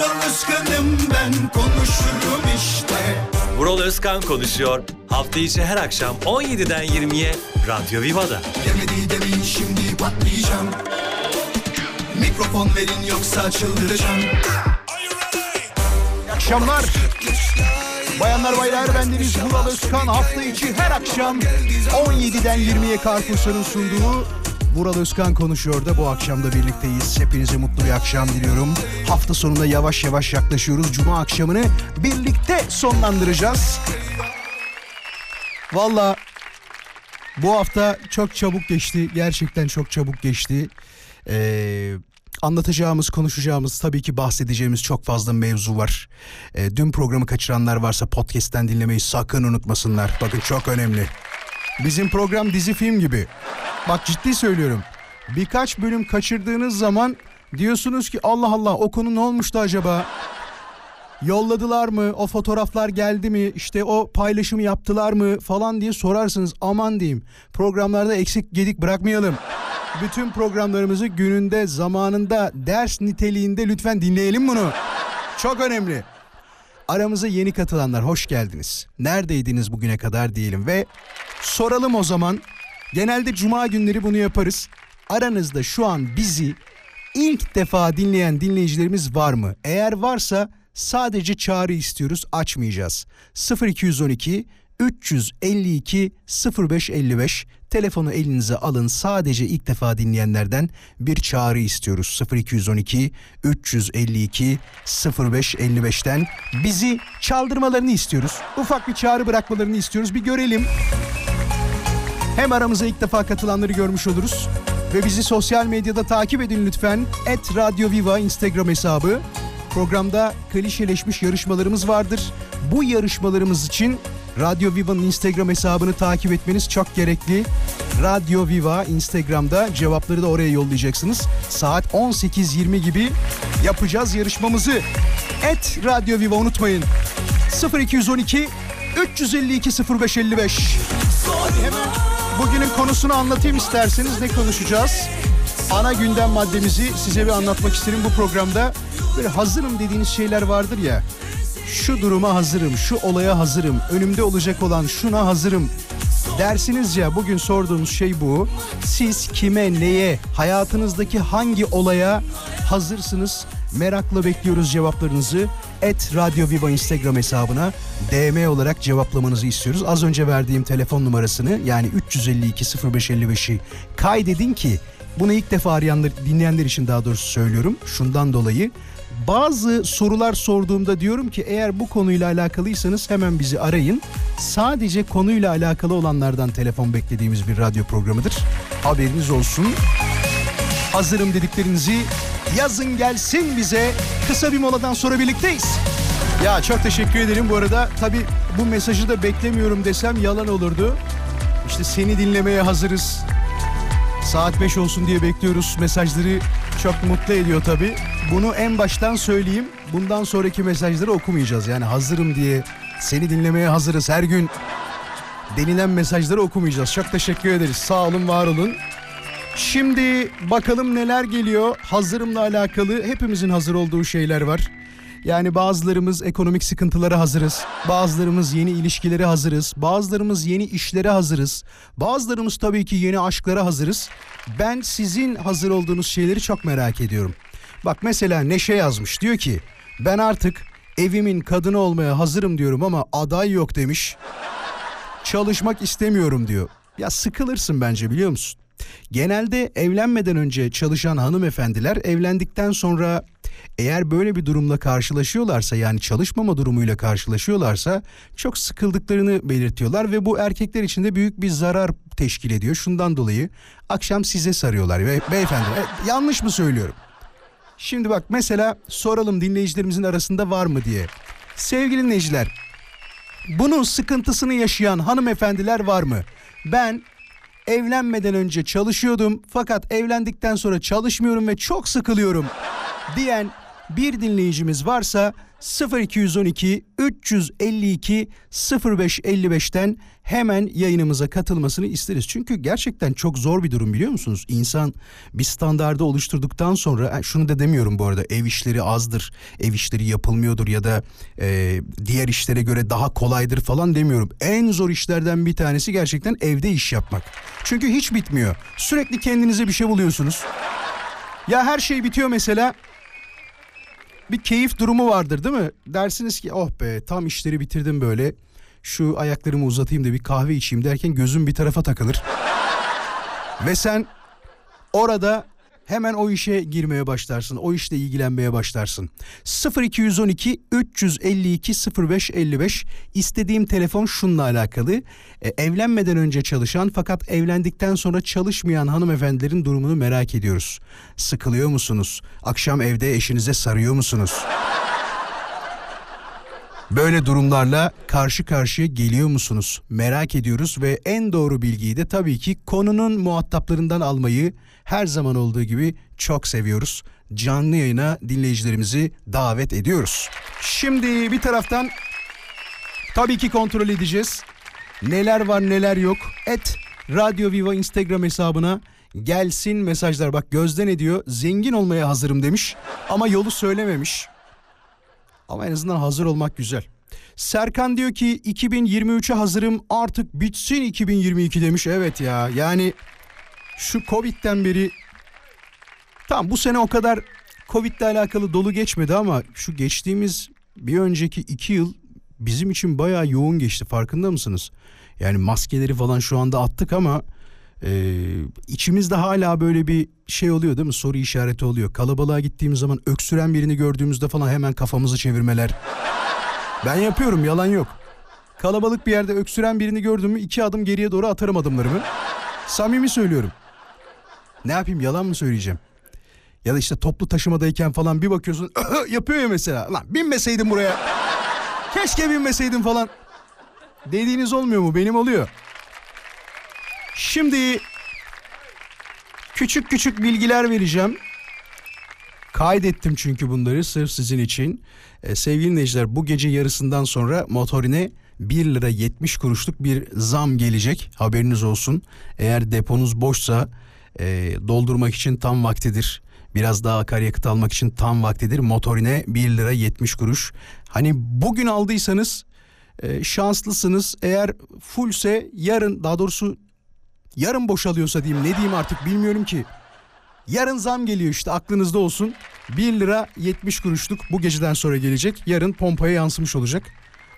Vural Özkan'ım ben konuşurum işte Vural Özkan konuşuyor. Hafta içi her akşam 17'den 20'ye Radyo Viva'da. Demedi demeyin şimdi patlayacağım Mikrofon verin yoksa çıldıracağım İyi akşamlar. Bayanlar baylar bendeniz Vural Özkan hafta içi her akşam 17'den 20'ye Carrefour'un sunduğu Vural Özkan konuşuyor da bu akşam da birlikteyiz. Hepinize mutlu bir akşam diliyorum. Hafta sonunda yavaş yavaş yaklaşıyoruz. Cuma akşamını birlikte sonlandıracağız. Valla bu hafta çok çabuk geçti. Gerçekten çok çabuk geçti. Ee, anlatacağımız, konuşacağımız, tabii ki bahsedeceğimiz çok fazla mevzu var. Ee, dün programı kaçıranlar varsa podcast'ten dinlemeyi sakın unutmasınlar. Bakın çok önemli. Bizim program dizi film gibi. Bak ciddi söylüyorum. Birkaç bölüm kaçırdığınız zaman diyorsunuz ki Allah Allah o konu ne olmuştu acaba? Yolladılar mı? O fotoğraflar geldi mi? İşte o paylaşımı yaptılar mı? Falan diye sorarsınız. Aman diyeyim. Programlarda eksik gedik bırakmayalım. Bütün programlarımızı gününde, zamanında, ders niteliğinde lütfen dinleyelim bunu. Çok önemli. Aramıza yeni katılanlar hoş geldiniz. Neredeydiniz bugüne kadar diyelim ve soralım o zaman. Genelde cuma günleri bunu yaparız. Aranızda şu an bizi ilk defa dinleyen dinleyicilerimiz var mı? Eğer varsa sadece çağrı istiyoruz, açmayacağız. 0212 352 0555 telefonu elinize alın. Sadece ilk defa dinleyenlerden bir çağrı istiyoruz. 0212 352 0555'ten bizi çaldırmalarını istiyoruz. Ufak bir çağrı bırakmalarını istiyoruz. Bir görelim. Hem aramıza ilk defa katılanları görmüş oluruz. Ve bizi sosyal medyada takip edin lütfen. Et Radio Viva Instagram hesabı. Programda klişeleşmiş yarışmalarımız vardır. Bu yarışmalarımız için Radyo Viva'nın Instagram hesabını takip etmeniz çok gerekli. Radyo Viva Instagram'da cevapları da oraya yollayacaksınız. Saat 18.20 gibi yapacağız yarışmamızı. Et Radyo Viva unutmayın. 0212 352 0555. Hadi hemen bugünün konusunu anlatayım isterseniz ne konuşacağız? Ana gündem maddemizi size bir anlatmak isterim bu programda. Böyle hazırım dediğiniz şeyler vardır ya. Şu duruma hazırım, şu olaya hazırım, önümde olacak olan şuna hazırım. Dersiniz ya bugün sorduğumuz şey bu. Siz kime, neye, hayatınızdaki hangi olaya hazırsınız? Merakla bekliyoruz cevaplarınızı. Et Radyo Viva Instagram hesabına DM olarak cevaplamanızı istiyoruz. Az önce verdiğim telefon numarasını yani 352 0555'i kaydedin ki bunu ilk defa arayanlar, dinleyenler için daha doğrusu söylüyorum. Şundan dolayı bazı sorular sorduğumda diyorum ki eğer bu konuyla alakalıysanız hemen bizi arayın. Sadece konuyla alakalı olanlardan telefon beklediğimiz bir radyo programıdır. Haberiniz olsun. Hazırım dediklerinizi yazın gelsin bize. Kısa bir moladan sonra birlikteyiz. Ya çok teşekkür ederim bu arada. Tabii bu mesajı da beklemiyorum desem yalan olurdu. İşte seni dinlemeye hazırız. Saat 5 olsun diye bekliyoruz. Mesajları çok mutlu ediyor tabii. Bunu en baştan söyleyeyim. Bundan sonraki mesajları okumayacağız. Yani hazırım diye seni dinlemeye hazırız her gün denilen mesajları okumayacağız. Çok teşekkür ederiz. Sağ olun, var olun. Şimdi bakalım neler geliyor. Hazırımla alakalı hepimizin hazır olduğu şeyler var. Yani bazılarımız ekonomik sıkıntılara hazırız. Bazılarımız yeni ilişkilere hazırız. Bazılarımız yeni işlere hazırız. Bazılarımız tabii ki yeni aşklara hazırız. Ben sizin hazır olduğunuz şeyleri çok merak ediyorum. Bak mesela Neşe yazmış. Diyor ki ben artık evimin kadını olmaya hazırım diyorum ama aday yok demiş. Çalışmak istemiyorum diyor. Ya sıkılırsın bence biliyor musun? Genelde evlenmeden önce çalışan hanımefendiler evlendikten sonra eğer böyle bir durumla karşılaşıyorlarsa yani çalışmama durumuyla karşılaşıyorlarsa çok sıkıldıklarını belirtiyorlar ve bu erkekler için de büyük bir zarar teşkil ediyor. Şundan dolayı akşam size sarıyorlar ve beyefendi e, yanlış mı söylüyorum? Şimdi bak mesela soralım dinleyicilerimizin arasında var mı diye. Sevgili dinleyiciler, bunun sıkıntısını yaşayan hanımefendiler var mı? Ben evlenmeden önce çalışıyordum. Fakat evlendikten sonra çalışmıyorum ve çok sıkılıyorum diyen bir dinleyicimiz varsa 0212 352 0555'ten hemen yayınımıza katılmasını isteriz. Çünkü gerçekten çok zor bir durum biliyor musunuz? İnsan bir standardı oluşturduktan sonra şunu da demiyorum bu arada ev işleri azdır, ev işleri yapılmıyordur ya da e, diğer işlere göre daha kolaydır falan demiyorum. En zor işlerden bir tanesi gerçekten evde iş yapmak. Çünkü hiç bitmiyor. Sürekli kendinize bir şey buluyorsunuz. Ya her şey bitiyor mesela bir keyif durumu vardır değil mi? Dersiniz ki oh be tam işleri bitirdim böyle. Şu ayaklarımı uzatayım da bir kahve içeyim derken gözüm bir tarafa takılır. Ve sen orada hemen o işe girmeye başlarsın. O işle ilgilenmeye başlarsın. 0212 352 0555 istediğim telefon şununla alakalı. E, evlenmeden önce çalışan fakat evlendikten sonra çalışmayan hanımefendilerin durumunu merak ediyoruz. Sıkılıyor musunuz? Akşam evde eşinize sarıyor musunuz? Böyle durumlarla karşı karşıya geliyor musunuz? Merak ediyoruz ve en doğru bilgiyi de tabii ki konunun muhataplarından almayı her zaman olduğu gibi çok seviyoruz. Canlı yayına dinleyicilerimizi davet ediyoruz. Şimdi bir taraftan tabii ki kontrol edeceğiz. Neler var neler yok. Et Radyo Viva Instagram hesabına gelsin mesajlar. Bak gözden ediyor. Zengin olmaya hazırım demiş ama yolu söylememiş. Ama en azından hazır olmak güzel. Serkan diyor ki 2023'e hazırım artık bitsin 2022 demiş. Evet ya yani şu Covid'den beri tam bu sene o kadar Covid'le alakalı dolu geçmedi ama şu geçtiğimiz bir önceki iki yıl bizim için bayağı yoğun geçti farkında mısınız? Yani maskeleri falan şu anda attık ama e, içimizde hala böyle bir şey oluyor değil mi? Soru işareti oluyor. Kalabalığa gittiğimiz zaman öksüren birini gördüğümüzde falan hemen kafamızı çevirmeler. Ben yapıyorum yalan yok. Kalabalık bir yerde öksüren birini gördüm mü iki adım geriye doğru atarım adımlarımı. Samimi söylüyorum. Ne yapayım yalan mı söyleyeceğim? Ya da işte toplu taşımadayken falan bir bakıyorsun yapıyor ya mesela. Lan binmeseydim buraya. Keşke binmeseydim falan. Dediğiniz olmuyor mu? Benim oluyor. Şimdi küçük küçük bilgiler vereceğim. Kaydettim çünkü bunları sırf sizin için. Ee, sevgili dinleyiciler bu gece yarısından sonra motorine 1 lira 70 kuruşluk bir zam gelecek. Haberiniz olsun. Eğer deponuz boşsa e, doldurmak için tam vaktidir. Biraz daha akaryakıt almak için tam vaktidir. Motorine 1 lira 70 kuruş. Hani bugün aldıysanız e, şanslısınız. Eğer fullse yarın daha doğrusu yarın boşalıyorsa diyeyim ne diyeyim artık bilmiyorum ki. Yarın zam geliyor işte aklınızda olsun. 1 lira 70 kuruşluk bu geceden sonra gelecek. Yarın pompaya yansımış olacak.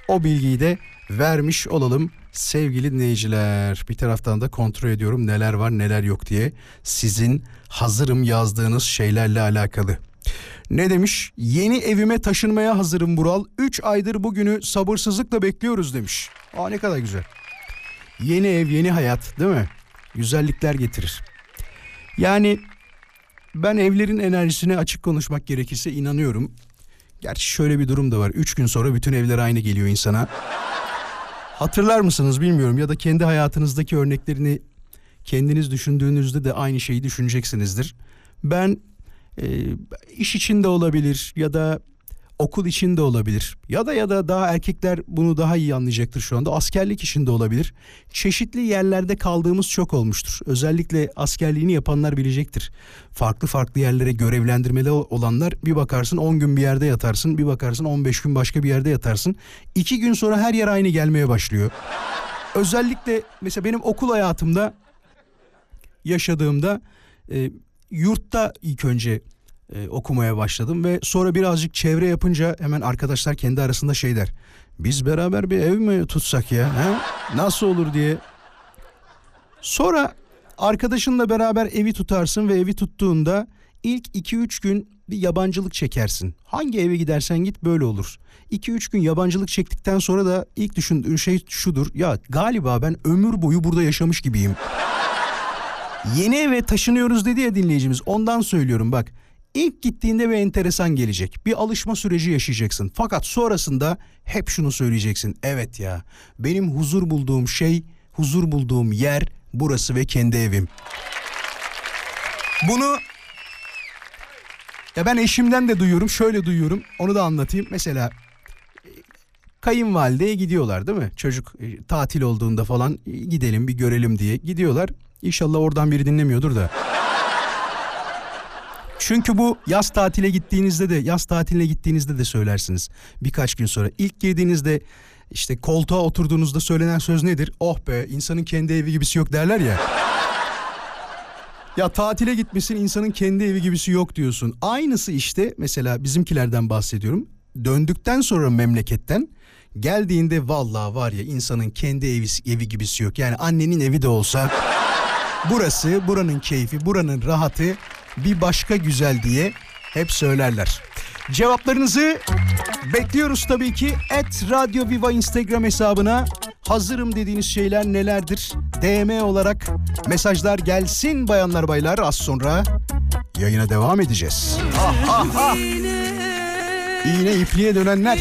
O bilgiyi de vermiş olalım sevgili dinleyiciler. Bir taraftan da kontrol ediyorum neler var neler yok diye. Sizin hazırım yazdığınız şeylerle alakalı. Ne demiş? Yeni evime taşınmaya hazırım Bural. 3 aydır bugünü sabırsızlıkla bekliyoruz demiş. Aa ne kadar güzel. Yeni ev, yeni hayat değil mi? Güzellikler getirir. Yani ben evlerin enerjisine açık konuşmak gerekirse inanıyorum. Gerçi şöyle bir durum da var. Üç gün sonra bütün evler aynı geliyor insana. Hatırlar mısınız bilmiyorum ya da kendi hayatınızdaki örneklerini kendiniz düşündüğünüzde de aynı şeyi düşüneceksinizdir. Ben e, iş içinde olabilir ya da okul içinde olabilir ya da ya da daha erkekler bunu daha iyi anlayacaktır şu anda askerlik içinde olabilir. Çeşitli yerlerde kaldığımız çok olmuştur. Özellikle askerliğini yapanlar bilecektir. Farklı farklı yerlere görevlendirmeli olanlar bir bakarsın 10 gün bir yerde yatarsın bir bakarsın 15 gün başka bir yerde yatarsın. 2 gün sonra her yer aynı gelmeye başlıyor. Özellikle mesela benim okul hayatımda yaşadığımda e, yurtta ilk önce e, okumaya başladım ve sonra birazcık çevre yapınca hemen arkadaşlar kendi arasında şey der. Biz beraber bir ev mi tutsak ya? He? Nasıl olur diye. Sonra arkadaşınla beraber evi tutarsın ve evi tuttuğunda ilk 2-3 gün bir yabancılık çekersin. Hangi eve gidersen git böyle olur. 2-3 gün yabancılık çektikten sonra da ilk düşündüğün şey şudur. Ya galiba ben ömür boyu burada yaşamış gibiyim. Yeni eve taşınıyoruz dedi ya dinleyicimiz. Ondan söylüyorum bak. İlk gittiğinde bir enteresan gelecek. Bir alışma süreci yaşayacaksın. Fakat sonrasında hep şunu söyleyeceksin. Evet ya benim huzur bulduğum şey, huzur bulduğum yer burası ve kendi evim. Bunu ya ben eşimden de duyuyorum. Şöyle duyuyorum. Onu da anlatayım. Mesela e, kayınvalideye gidiyorlar değil mi? Çocuk e, tatil olduğunda falan e, gidelim bir görelim diye gidiyorlar. İnşallah oradan biri dinlemiyordur da. Çünkü bu yaz tatile gittiğinizde de yaz tatiline gittiğinizde de söylersiniz. Birkaç gün sonra ilk girdiğinizde işte koltuğa oturduğunuzda söylenen söz nedir? Oh be insanın kendi evi gibisi yok derler ya. Ya tatile gitmesin insanın kendi evi gibisi yok diyorsun. Aynısı işte mesela bizimkilerden bahsediyorum. Döndükten sonra memleketten geldiğinde vallahi var ya insanın kendi evi, evi gibisi yok. Yani annenin evi de olsa burası buranın keyfi buranın rahatı bir başka güzel diye hep söylerler. Cevaplarınızı bekliyoruz tabii ki. Et Radyo Viva Instagram hesabına hazırım dediğiniz şeyler nelerdir? DM olarak mesajlar gelsin bayanlar baylar az sonra yayına devam edeceğiz. Ah ah ah. İğne ipliğe dönenler.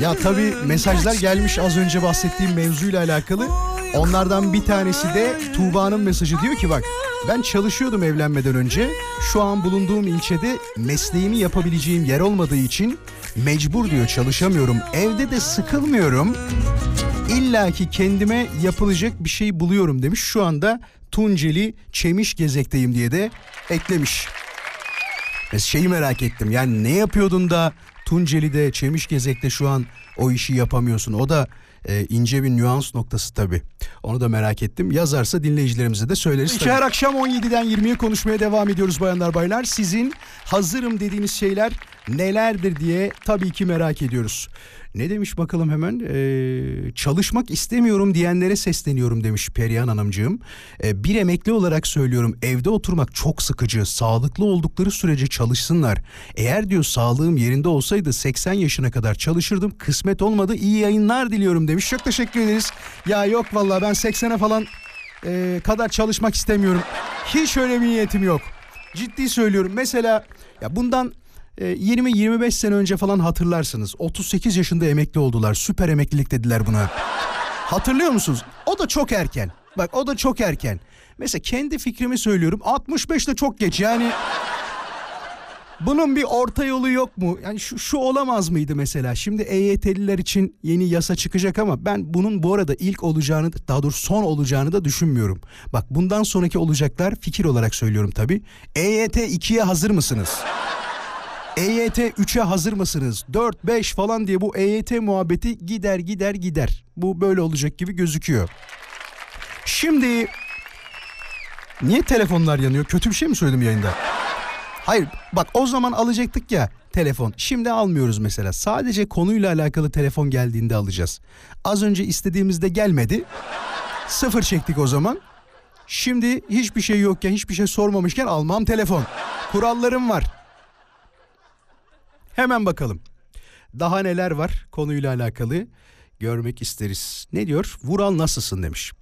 Ya tabii mesajlar gelmiş az önce bahsettiğim mevzuyla alakalı. Onlardan bir tanesi de Tuğba'nın mesajı diyor ki bak ben çalışıyordum evlenmeden önce. Şu an bulunduğum ilçede mesleğimi yapabileceğim yer olmadığı için mecbur diyor çalışamıyorum. Evde de sıkılmıyorum. İlla ki kendime yapılacak bir şey buluyorum demiş. Şu anda Tunceli Çemiş Gezek'teyim diye de eklemiş. E şeyi merak ettim yani ne yapıyordun da Tunceli'de Çemiş Gezek'te şu an o işi yapamıyorsun. O da e, ince bir nüans noktası tabii. Onu da merak ettim. Yazarsa dinleyicilerimize de söyleriz. İki her akşam 17'den 20'ye konuşmaya devam ediyoruz bayanlar baylar. Sizin hazırım dediğiniz şeyler nelerdir diye tabii ki merak ediyoruz. Ne demiş bakalım hemen? Ee, çalışmak istemiyorum diyenlere sesleniyorum demiş Perihan Hanımcığım. Ee, bir emekli olarak söylüyorum evde oturmak çok sıkıcı. Sağlıklı oldukları sürece çalışsınlar. Eğer diyor sağlığım yerinde olsaydı 80 yaşına kadar çalışırdım. Kısmet olmadı. İyi yayınlar diliyorum demiş. Çok teşekkür ederiz. Ya yok vallahi ben 80'e falan e, kadar çalışmak istemiyorum. Hiç öyle bir niyetim yok. Ciddi söylüyorum. Mesela ya bundan 20-25 e, sene önce falan hatırlarsınız. 38 yaşında emekli oldular. Süper emeklilik dediler buna. Hatırlıyor musunuz? O da çok erken. Bak o da çok erken. Mesela kendi fikrimi söylüyorum. 65 de çok geç yani. Bunun bir orta yolu yok mu? Yani şu, şu olamaz mıydı mesela? Şimdi EYT'liler için yeni yasa çıkacak ama ben bunun bu arada ilk olacağını daha doğrusu son olacağını da düşünmüyorum. Bak bundan sonraki olacaklar fikir olarak söylüyorum tabii. EYT 2'ye hazır mısınız? EYT 3'e hazır mısınız? 4 5 falan diye bu EYT muhabbeti gider gider gider. Bu böyle olacak gibi gözüküyor. Şimdi niye telefonlar yanıyor? Kötü bir şey mi söyledim yayında? Hayır bak o zaman alacaktık ya telefon. Şimdi almıyoruz mesela. Sadece konuyla alakalı telefon geldiğinde alacağız. Az önce istediğimizde gelmedi. Sıfır çektik o zaman. Şimdi hiçbir şey yokken hiçbir şey sormamışken almam telefon. Kurallarım var. Hemen bakalım. Daha neler var konuyla alakalı görmek isteriz. Ne diyor? Vural nasılsın demiş.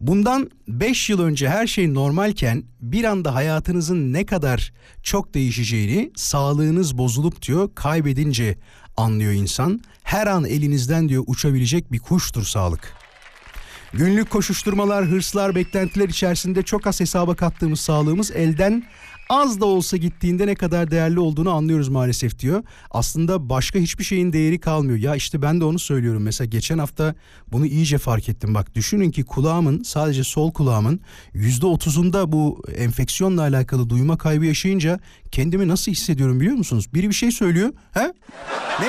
Bundan 5 yıl önce her şey normalken bir anda hayatınızın ne kadar çok değişeceğini sağlığınız bozulup diyor kaybedince anlıyor insan. Her an elinizden diyor uçabilecek bir kuştur sağlık. Günlük koşuşturmalar, hırslar, beklentiler içerisinde çok az hesaba kattığımız sağlığımız elden az da olsa gittiğinde ne kadar değerli olduğunu anlıyoruz maalesef diyor. Aslında başka hiçbir şeyin değeri kalmıyor. Ya işte ben de onu söylüyorum. Mesela geçen hafta bunu iyice fark ettim. Bak düşünün ki kulağımın sadece sol kulağımın yüzde otuzunda bu enfeksiyonla alakalı duyma kaybı yaşayınca kendimi nasıl hissediyorum biliyor musunuz? Biri bir şey söylüyor. He? Ne?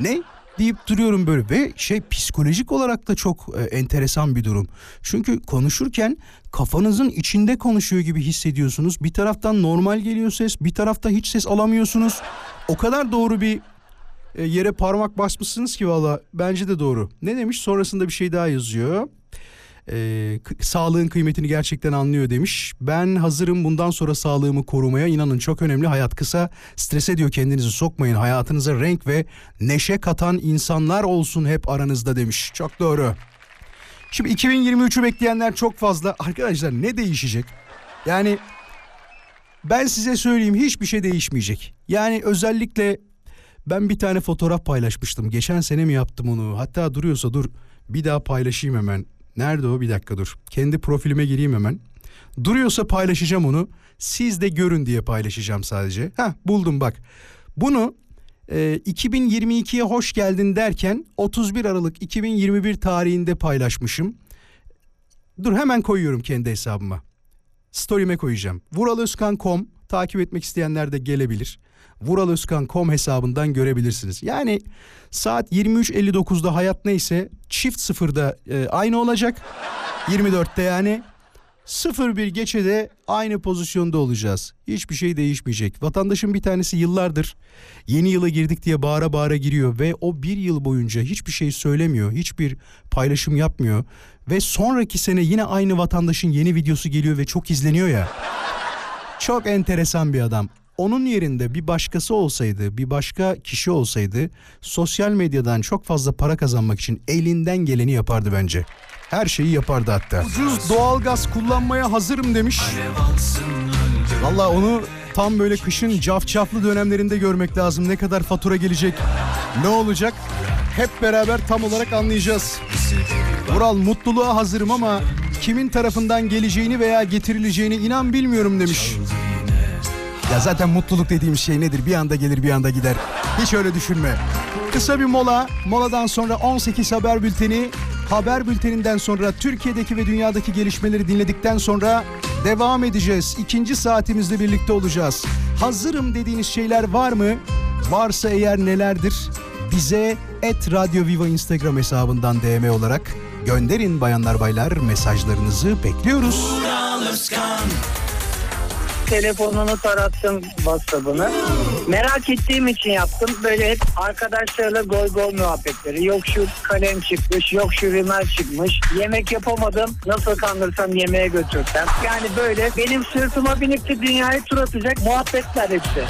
Ne? Deyip duruyorum böyle ve şey psikolojik olarak da çok e, enteresan bir durum. Çünkü konuşurken kafanızın içinde konuşuyor gibi hissediyorsunuz. Bir taraftan normal geliyor ses, bir tarafta hiç ses alamıyorsunuz. O kadar doğru bir e, yere parmak basmışsınız ki valla bence de doğru. Ne demiş? Sonrasında bir şey daha yazıyor e, sağlığın kıymetini gerçekten anlıyor demiş. Ben hazırım bundan sonra sağlığımı korumaya inanın çok önemli. Hayat kısa strese diyor kendinizi sokmayın. Hayatınıza renk ve neşe katan insanlar olsun hep aranızda demiş. Çok doğru. Şimdi 2023'ü bekleyenler çok fazla. Arkadaşlar ne değişecek? Yani Ben size söyleyeyim hiçbir şey değişmeyecek. Yani özellikle ben bir tane fotoğraf paylaşmıştım. Geçen sene mi yaptım onu? Hatta duruyorsa dur bir daha paylaşayım hemen. Nerede o? Bir dakika dur. Kendi profilime gireyim hemen. Duruyorsa paylaşacağım onu. Siz de görün diye paylaşacağım sadece. Ha buldum bak. Bunu e, 2022'ye hoş geldin derken 31 Aralık 2021 tarihinde paylaşmışım. Dur hemen koyuyorum kendi hesabıma. Story'me koyacağım. Vuralözkan.com takip etmek isteyenler de gelebilir. Vuralözkan.com hesabından görebilirsiniz. Yani saat 23.59'da hayat neyse çift sıfırda e, aynı olacak. 24'te yani 01 geçede aynı pozisyonda olacağız. Hiçbir şey değişmeyecek. Vatandaşın bir tanesi yıllardır yeni yıla girdik diye bağıra bağıra giriyor ve o bir yıl boyunca hiçbir şey söylemiyor. Hiçbir paylaşım yapmıyor. Ve sonraki sene yine aynı vatandaşın yeni videosu geliyor ve çok izleniyor ya. Çok enteresan bir adam. Onun yerinde bir başkası olsaydı, bir başka kişi olsaydı sosyal medyadan çok fazla para kazanmak için elinden geleni yapardı bence. Her şeyi yapardı hatta. Ucuz doğalgaz kullanmaya hazırım demiş. Valla onu tam böyle kışın cafcaflı dönemlerinde görmek lazım. Ne kadar fatura gelecek, ne olacak hep beraber tam olarak anlayacağız. Vural mutluluğa hazırım ama kimin tarafından geleceğini veya getirileceğini inan bilmiyorum demiş. Ya zaten mutluluk dediğim şey nedir? Bir anda gelir bir anda gider. Hiç öyle düşünme. Kısa bir mola. Moladan sonra 18 haber bülteni. Haber bülteninden sonra Türkiye'deki ve dünyadaki gelişmeleri dinledikten sonra devam edeceğiz. İkinci saatimizde birlikte olacağız. Hazırım dediğiniz şeyler var mı? Varsa eğer nelerdir? Bize et Radyo Viva Instagram hesabından DM olarak gönderin bayanlar baylar mesajlarınızı bekliyoruz. Telefonunu tarattım WhatsApp'ını. Merak ettiğim için yaptım. Böyle hep arkadaşlarla gol gol muhabbetleri. Yok şu kalem çıkmış, yok şu rimel çıkmış. Yemek yapamadım. Nasıl kandırsam yemeğe götürsem. Yani böyle benim sırtıma binip de dünyayı tur atacak muhabbetler hepsi.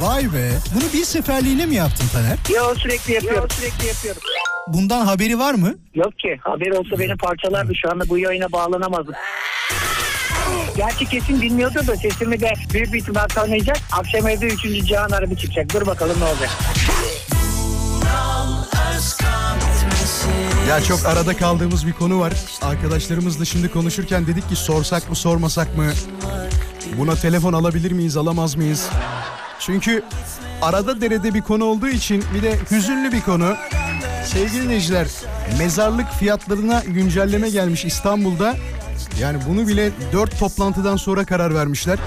Vay be. Bunu bir seferliğine mi yaptın Taner? Yo sürekli yapıyorum. sürekli yapıyorum. Bundan haberi var mı? Yok ki haber olsa beni parçalardı. Şu anda bu yayına bağlanamazdım. Gerçi kesin dinliyordu da sesimi de büyük bir ihtimal tanıyacak. Akşam evde 3. Cihan Arabi çıkacak. Dur bakalım ne olacak. Ya çok arada kaldığımız bir konu var. Arkadaşlarımızla şimdi konuşurken dedik ki sorsak mı sormasak mı? Buna telefon alabilir miyiz alamaz mıyız? Çünkü arada derede bir konu olduğu için bir de hüzünlü bir konu. Sevgili dinleyiciler mezarlık fiyatlarına güncelleme gelmiş İstanbul'da. Yani bunu bile dört toplantıdan sonra karar vermişler.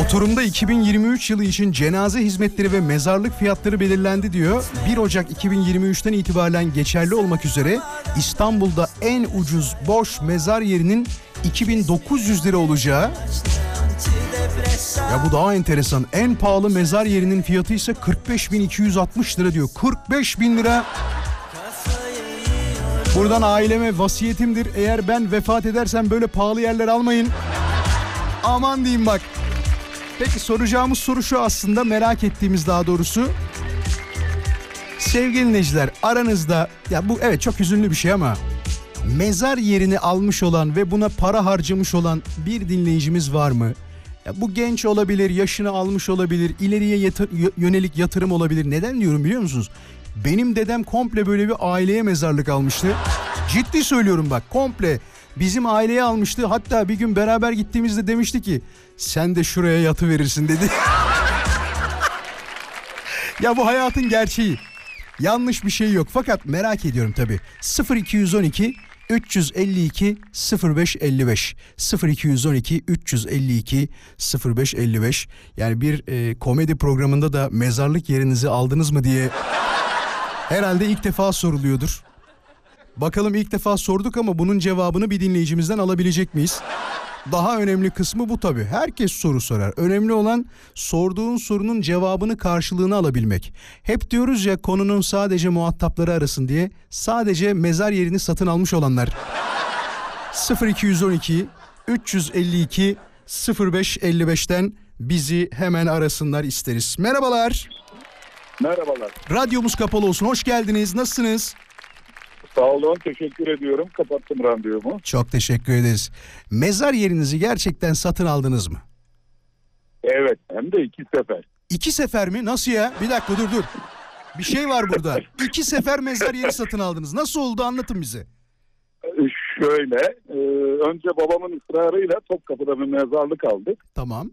Oturumda 2023 yılı için cenaze hizmetleri ve mezarlık fiyatları belirlendi diyor. 1 Ocak 2023'ten itibaren geçerli olmak üzere İstanbul'da en ucuz boş mezar yerinin 2900 lira olacağı. Ya bu daha enteresan. En pahalı mezar yerinin fiyatı ise 45.260 lira diyor. 45.000 lira. Buradan aileme vasiyetimdir. Eğer ben vefat edersem böyle pahalı yerler almayın. Aman diyeyim bak. Peki soracağımız soru şu aslında merak ettiğimiz daha doğrusu. Sevgili dinleyiciler aranızda ya bu evet çok hüzünlü bir şey ama mezar yerini almış olan ve buna para harcamış olan bir dinleyicimiz var mı? Ya bu genç olabilir, yaşını almış olabilir, ileriye yatır- yö- yönelik yatırım olabilir. Neden diyorum biliyor musunuz? Benim dedem komple böyle bir aileye mezarlık almıştı. Ciddi söylüyorum bak komple bizim aileye almıştı. Hatta bir gün beraber gittiğimizde demişti ki sen de şuraya yatı verirsin dedi. ya bu hayatın gerçeği. Yanlış bir şey yok fakat merak ediyorum tabii. 0212 352 0555 0212 352 0555 yani bir e, komedi programında da mezarlık yerinizi aldınız mı diye herhalde ilk defa soruluyordur. Bakalım ilk defa sorduk ama bunun cevabını bir dinleyicimizden alabilecek miyiz? Daha önemli kısmı bu tabii. Herkes soru sorar. Önemli olan sorduğun sorunun cevabını karşılığını alabilmek. Hep diyoruz ya konunun sadece muhatapları arasın diye. Sadece mezar yerini satın almış olanlar. 0212 352 0555'ten bizi hemen arasınlar isteriz. Merhabalar. Merhabalar. Radyomuz kapalı olsun. Hoş geldiniz. Nasılsınız? Sağ olun teşekkür ediyorum. Kapattım randevumu. Çok teşekkür ederiz. Mezar yerinizi gerçekten satın aldınız mı? Evet hem de iki sefer. İki sefer mi? Nasıl ya? Bir dakika dur dur. Bir şey var burada. İki sefer mezar yeri satın aldınız. Nasıl oldu anlatın bize. Ee, Şöyle e, önce babamın ısrarıyla Topkapı'da bir mezarlık aldık. Tamam.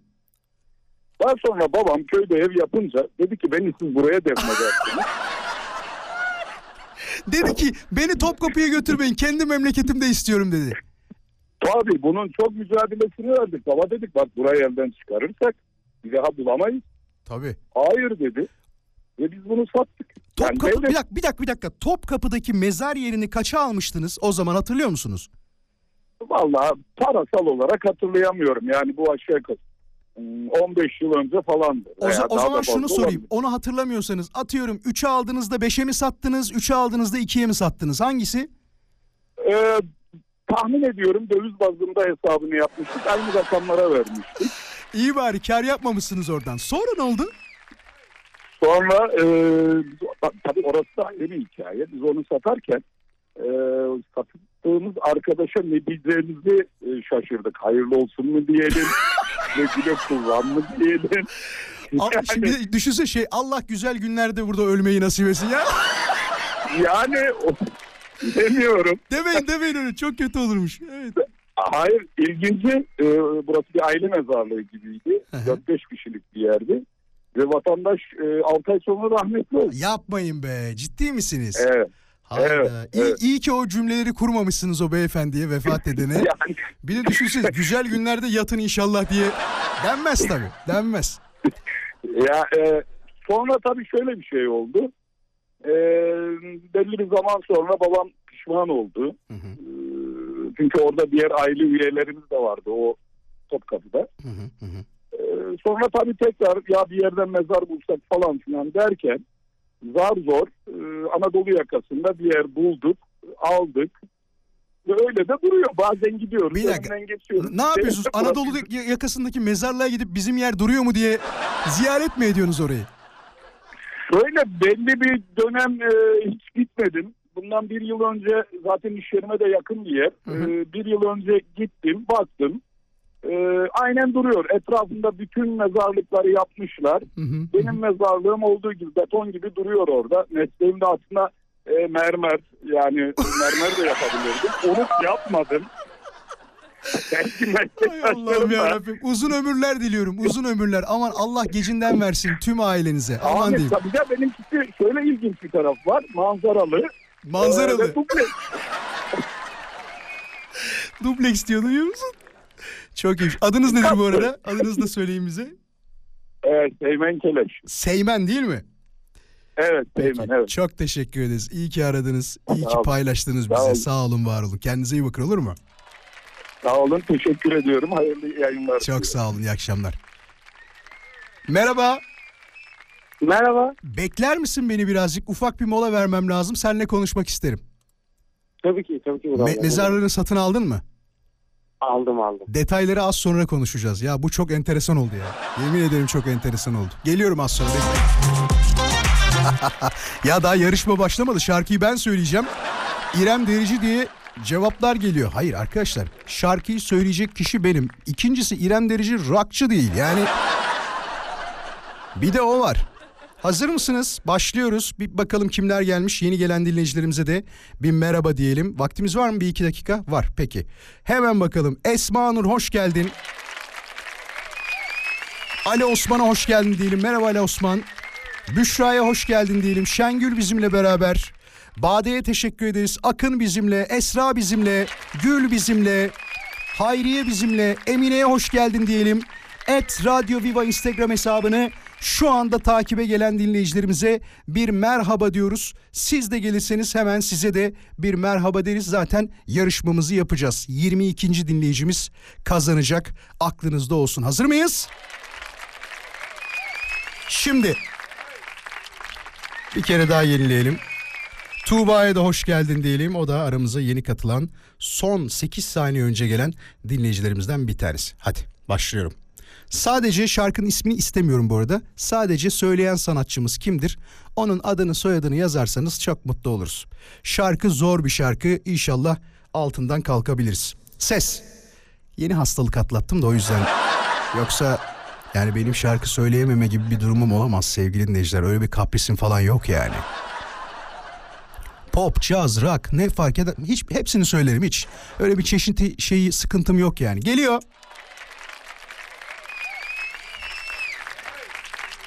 Daha sonra babam köyde ev yapınca dedi ki beni siz buraya defnedersiniz. Dedi ki beni Topkapı'ya götürmeyin. Kendi memleketimde istiyorum dedi. Tabii bunun çok mücadelesini verdik. Baba dedik bak burayı elden çıkarırsak bir daha bulamayız. Tabii. Hayır dedi. Ve biz bunu sattık. Yani Topkapı, devlet- bir dakika, bir dakika, bir dakika. Topkapı'daki mezar yerini kaça almıştınız? O zaman hatırlıyor musunuz? Vallahi parasal olarak hatırlayamıyorum. Yani bu aşağı yukarı 15 yıl önce falandı. O, za- o zaman şunu sorayım. olabilir. Onu hatırlamıyorsanız atıyorum 3'e aldığınızda 5'e mi sattınız? 3'e aldığınızda 2'ye mi sattınız? Hangisi? Ee, tahmin ediyorum döviz bazında hesabını yapmıştık. Aynı rakamlara vermiştik. İyi bari kar yapmamışsınız oradan. Sonra ne oldu? Sonra e, tabii orası da ayrı bir hikaye. Biz onu satarken e, sattığımız arkadaşa ne diyeceğimizi e, şaşırdık. Hayırlı olsun mu diyelim? ne güle kullan mı diyelim? Al- Yani- Şimdi düşünse şey Allah güzel günlerde burada ölmeyi nasip etsin ya. Yani demiyorum. Demeyin demeyin öyle çok kötü olurmuş. Evet. Hayır ilginci e, burası bir aile mezarlığı gibiydi. hı. 4-5 kişilik bir yerdi. Ve vatandaş e, 6 ay sonra rahmetli oldu. Yapmayın be ciddi misiniz? Evet. Hayda. evet, İyi, evet. iyi ki o cümleleri kurmamışsınız o beyefendiye vefat edene. Yani Bir de düşünsenize güzel günlerde yatın inşallah diye denmez tabii denmez. ya e, sonra tabii şöyle bir şey oldu. E, belli bir zaman sonra babam pişman oldu. Hı hı. E, çünkü orada diğer aile üyelerimiz de vardı o Topkapı'da. Hı hı, hı. Ee, sonra tabii tekrar ya bir yerden mezar bulsak falan filan derken zar zor e, Anadolu yakasında bir yer bulduk, aldık. Ve öyle de duruyor. Bazen gidiyoruz. Bir dakika. geçiyoruz. Ne yapıyorsunuz? Benim Anadolu burası- yakasındaki mezarlığa gidip bizim yer duruyor mu diye ziyaret mi ediyorsunuz orayı? Şöyle belli bir dönem e, hiç gitmedim. Bundan bir yıl önce zaten iş yerime de yakın bir yer. Hı hı. E, bir yıl önce gittim, baktım. E, aynen duruyor. Etrafında bütün mezarlıkları yapmışlar. Hı hı. Benim mezarlığım olduğu gibi beton gibi duruyor orada. Mesleğim de aslında e, mermer yani mermer de yapabilirdim. Onu yapmadım. Hay Allah'ım yarabbim. Uzun ömürler diliyorum. Uzun ömürler. Aman Allah gecinden versin tüm ailenize. Aman Abi, diyeyim. tabii de benimkisi şöyle ilginç bir taraf var. Manzaralı. Manzaralı. Ve dubleks. Dubleks diyor duyuyor musun? Çok iyi. Adınız nedir bu arada? Adınızı da söyleyin bize. Evet, Seymen Keleş. Seymen değil mi? Evet, Peki. Seymen evet. Çok teşekkür ederiz. İyi ki aradınız. İyi Sağ ki paylaştınız Sağ bize. olun. Sağ olun, var olun. Kendinize iyi bakın olur mu? Sağ olun, teşekkür ediyorum. Hayırlı yayınlar. Çok sağ olun. İyi akşamlar. Merhaba. Merhaba. Bekler misin beni birazcık? Ufak bir mola vermem lazım. Seninle konuşmak isterim. Tabii ki tabii ki. Me- mezarlığını satın aldın mı? Aldım aldım. Detayları az sonra konuşacağız. Ya bu çok enteresan oldu ya. Yemin ederim çok enteresan oldu. Geliyorum az sonra. ya daha yarışma başlamadı. Şarkıyı ben söyleyeceğim. İrem Derici diye cevaplar geliyor. Hayır arkadaşlar. Şarkıyı söyleyecek kişi benim. İkincisi İrem Derici rockçı değil. Yani bir de o var. Hazır mısınız? Başlıyoruz. Bir bakalım kimler gelmiş. Yeni gelen dinleyicilerimize de bir merhaba diyelim. Vaktimiz var mı? Bir iki dakika? Var. Peki. Hemen bakalım. Esma Nur hoş geldin. Ali Osman'a hoş geldin diyelim. Merhaba Ali Osman. Büşra'ya hoş geldin diyelim. Şengül bizimle beraber. Bade'ye teşekkür ederiz. Akın bizimle. Esra bizimle. Gül bizimle. Hayriye bizimle. Emine'ye hoş geldin diyelim. Et Radyo Viva Instagram hesabını şu anda takibe gelen dinleyicilerimize bir merhaba diyoruz. Siz de gelirseniz hemen size de bir merhaba deriz. Zaten yarışmamızı yapacağız. 22. dinleyicimiz kazanacak. Aklınızda olsun. Hazır mıyız? Şimdi bir kere daha yenileyelim. Tuğba'ya da hoş geldin diyelim. O da aramıza yeni katılan son 8 saniye önce gelen dinleyicilerimizden bir tanesi. Hadi başlıyorum. Sadece şarkının ismini istemiyorum bu arada. Sadece söyleyen sanatçımız kimdir? Onun adını soyadını yazarsanız çok mutlu oluruz. Şarkı zor bir şarkı. İnşallah altından kalkabiliriz. Ses. Yeni hastalık atlattım da o yüzden. Yoksa yani benim şarkı söyleyememe gibi bir durumum olamaz sevgili dinleyiciler. Öyle bir kaprisim falan yok yani. Pop, jazz, rock ne fark eder? Hiç hepsini söylerim hiç. Öyle bir çeşitli şeyi sıkıntım yok yani. Geliyor.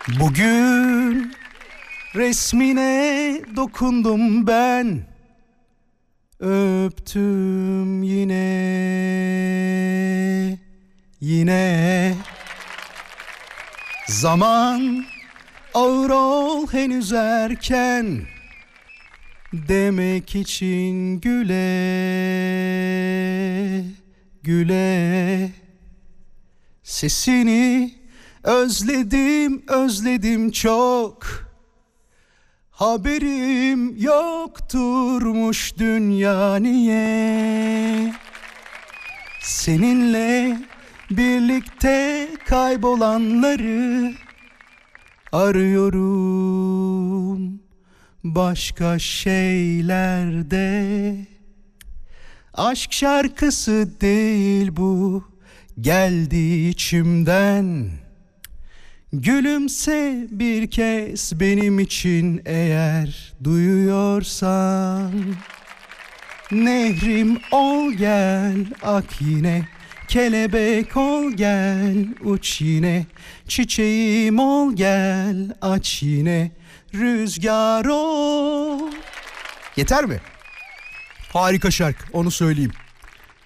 Bugün resmine dokundum ben. Öptüm yine yine. Zaman ağır ol henüz erken. Demek için güle güle. Sesini özledim özledim çok Haberim yokturmuş dünya niye Seninle birlikte kaybolanları arıyorum başka şeylerde. Aşk şarkısı değil bu geldi içimden. Gülümse bir kez benim için eğer duyuyorsan. Nehrim ol gel ak yine Kelebek ol gel uç yine Çiçeğim ol gel aç yine Rüzgar ol Yeter mi? Harika şarkı onu söyleyeyim.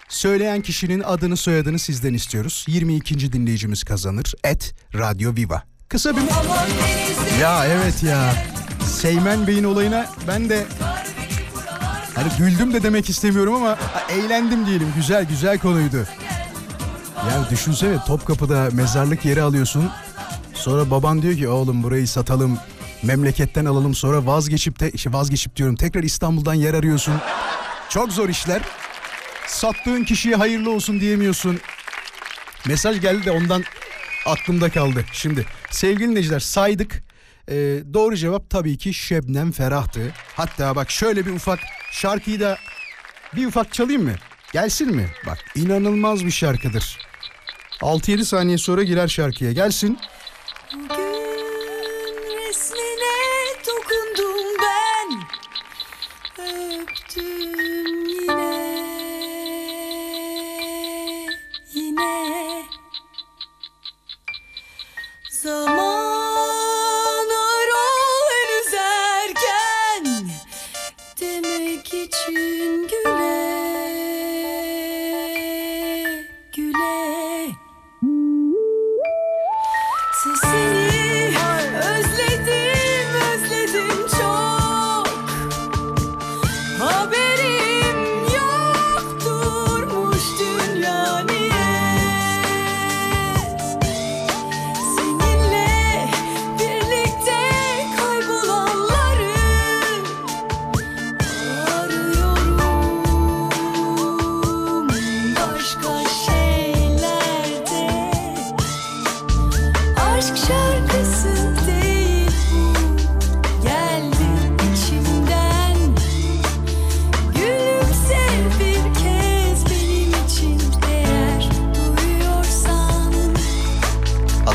Söyleyen kişinin adını soyadını sizden istiyoruz. 22. dinleyicimiz kazanır. Et Radyo Viva. Kısa bir... Ya evet ya. Seymen Bey'in olayına ben de Hani güldüm de demek istemiyorum ama eğlendim diyelim. Güzel güzel konuydu. Yani düşünsene Topkapı'da mezarlık yeri alıyorsun. Sonra baban diyor ki oğlum burayı satalım. Memleketten alalım sonra vazgeçip de işte vazgeçip diyorum tekrar İstanbul'dan yer arıyorsun. Çok zor işler. Sattığın kişiye hayırlı olsun diyemiyorsun. Mesaj geldi de ondan aklımda kaldı. Şimdi sevgili dinleyiciler saydık. Ee, doğru cevap tabii ki Şebnem Ferah'tı. Hatta bak şöyle bir ufak şarkıyı da bir ufak çalayım mı? Gelsin mi? Bak inanılmaz bir şarkıdır. 6-7 saniye sonra girer şarkıya. Gelsin. Bugün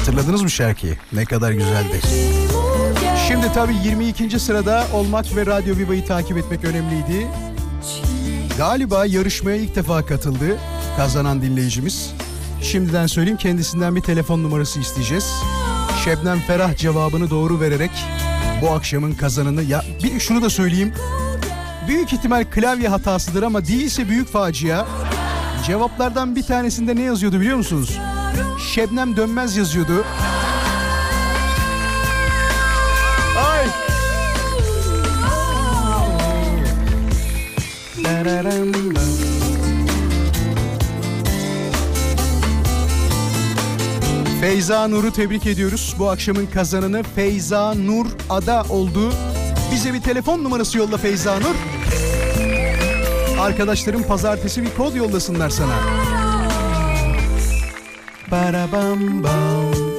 Hatırladınız mı şarkıyı? Ne kadar güzeldi. Şimdi tabii 22. sırada olmak ve Radyo Viva'yı takip etmek önemliydi. Galiba yarışmaya ilk defa katıldı kazanan dinleyicimiz. Şimdiden söyleyeyim kendisinden bir telefon numarası isteyeceğiz. Şebnem Ferah cevabını doğru vererek bu akşamın kazanını ya bir şunu da söyleyeyim. Büyük ihtimal klavye hatasıdır ama değilse büyük facia. Cevaplardan bir tanesinde ne yazıyordu biliyor musunuz? Şebnem Dönmez yazıyordu. Ay! Feyza Nur'u tebrik ediyoruz. Bu akşamın kazananı Feyza Nur Ada oldu. Bize bir telefon numarası yolla Feyza Nur. Arkadaşlarım pazartesi bir kod yollasınlar sana.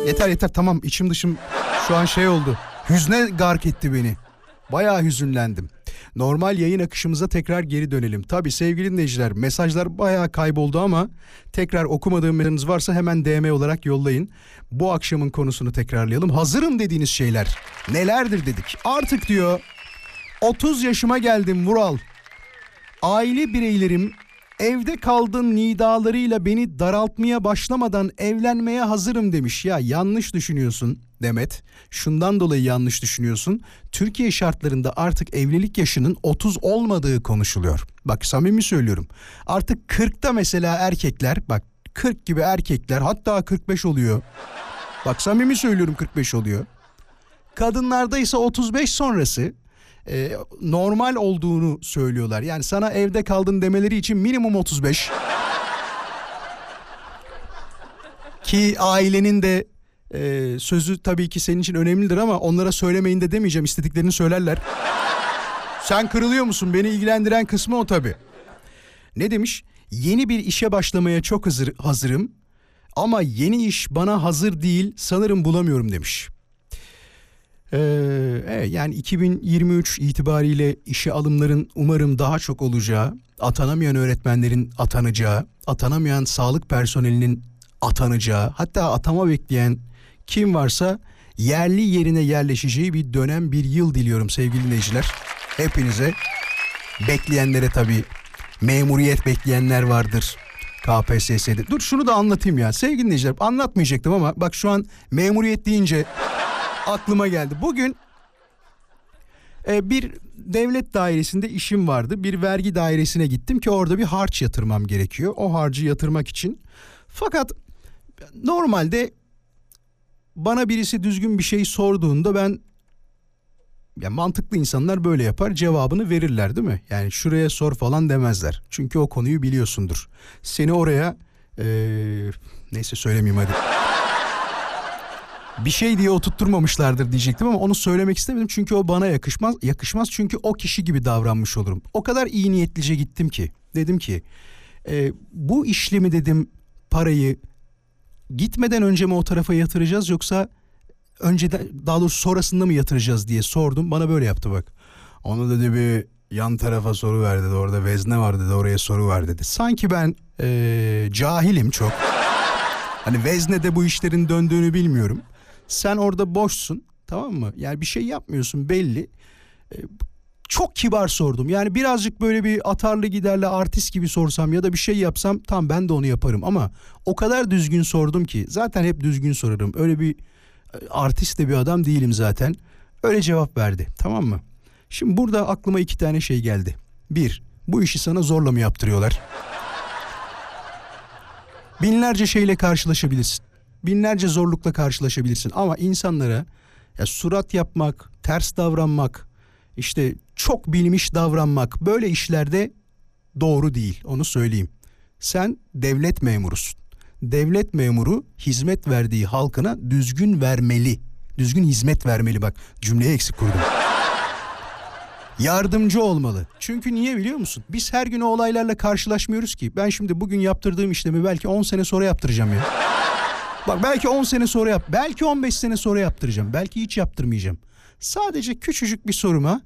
Yeter yeter tamam içim dışım şu an şey oldu. Hüzne gark etti beni. Bayağı hüzünlendim. Normal yayın akışımıza tekrar geri dönelim. Tabi sevgili dinleyiciler mesajlar bayağı kayboldu ama tekrar okumadığım mesajınız varsa hemen DM olarak yollayın. Bu akşamın konusunu tekrarlayalım. Hazırım dediğiniz şeyler nelerdir dedik. Artık diyor 30 yaşıma geldim Vural. Aile bireylerim evde kaldın nidalarıyla beni daraltmaya başlamadan evlenmeye hazırım demiş. Ya yanlış düşünüyorsun Demet. Şundan dolayı yanlış düşünüyorsun. Türkiye şartlarında artık evlilik yaşının 30 olmadığı konuşuluyor. Bak samimi söylüyorum. Artık 40'ta mesela erkekler bak 40 gibi erkekler hatta 45 oluyor. Bak samimi söylüyorum 45 oluyor. Kadınlarda ise 35 sonrası e, normal olduğunu söylüyorlar. Yani sana evde kaldın demeleri için minimum 35. Ki ailenin de e, sözü tabii ki senin için önemlidir ama onlara söylemeyin de demeyeceğim. istediklerini söylerler. Sen kırılıyor musun? Beni ilgilendiren kısmı o tabii. Ne demiş? Yeni bir işe başlamaya çok hazır, hazırım ama yeni iş bana hazır değil sanırım bulamıyorum demiş. Ee, evet, yani 2023 itibariyle işe alımların umarım daha çok olacağı, atanamayan öğretmenlerin atanacağı, atanamayan sağlık personelinin atanacağı, hatta atama bekleyen kim varsa yerli yerine yerleşeceği bir dönem, bir yıl diliyorum sevgili dinleyiciler. Hepinize, bekleyenlere tabii, memuriyet bekleyenler vardır. KPSS'de. Dur şunu da anlatayım ya. Sevgili dinleyiciler anlatmayacaktım ama bak şu an memuriyet deyince aklıma geldi. Bugün e, bir devlet dairesinde işim vardı. Bir vergi dairesine gittim ki orada bir harç yatırmam gerekiyor. O harcı yatırmak için. Fakat normalde bana birisi düzgün bir şey sorduğunda ben ya mantıklı insanlar böyle yapar cevabını verirler değil mi? Yani şuraya sor falan demezler. Çünkü o konuyu biliyorsundur. Seni oraya eee, neyse söylemeyeyim hadi. Bir şey diye oturtturmamışlardır diyecektim ama onu söylemek istemedim. Çünkü o bana yakışmaz. Yakışmaz çünkü o kişi gibi davranmış olurum. O kadar iyi niyetlice gittim ki. Dedim ki e, bu işlemi dedim parayı gitmeden önce mi o tarafa yatıracağız yoksa önceden daha doğrusu sonrasında mı yatıracağız diye sordum. Bana böyle yaptı bak. Onu dedi bir yan tarafa soru ver dedi. Orada vezne var dedi. Oraya soru ver dedi. Sanki ben eee, cahilim çok. Hani veznede bu işlerin döndüğünü bilmiyorum. Sen orada boşsun tamam mı? Yani bir şey yapmıyorsun belli. Ee, çok kibar sordum. Yani birazcık böyle bir atarlı giderle artist gibi sorsam ya da bir şey yapsam tam ben de onu yaparım ama o kadar düzgün sordum ki zaten hep düzgün sorarım. Öyle bir e, artist de bir adam değilim zaten. Öyle cevap verdi tamam mı? Şimdi burada aklıma iki tane şey geldi. Bir, bu işi sana zorla mı yaptırıyorlar? Binlerce şeyle karşılaşabilirsin. Binlerce zorlukla karşılaşabilirsin ama insanlara ya surat yapmak, ters davranmak, işte çok bilmiş davranmak böyle işlerde doğru değil. Onu söyleyeyim. Sen devlet memurusun. Devlet memuru hizmet verdiği halkına düzgün vermeli. Düzgün hizmet vermeli bak. Cümleyi eksik kurdum. Yardımcı olmalı. Çünkü niye biliyor musun? Biz her gün o olaylarla karşılaşmıyoruz ki. Ben şimdi bugün yaptırdığım işlemi belki 10 sene sonra yaptıracağım ya. Bak belki 10 sene sonra yap, belki 15 sene sonra yaptıracağım. Belki hiç yaptırmayacağım. Sadece küçücük bir soruma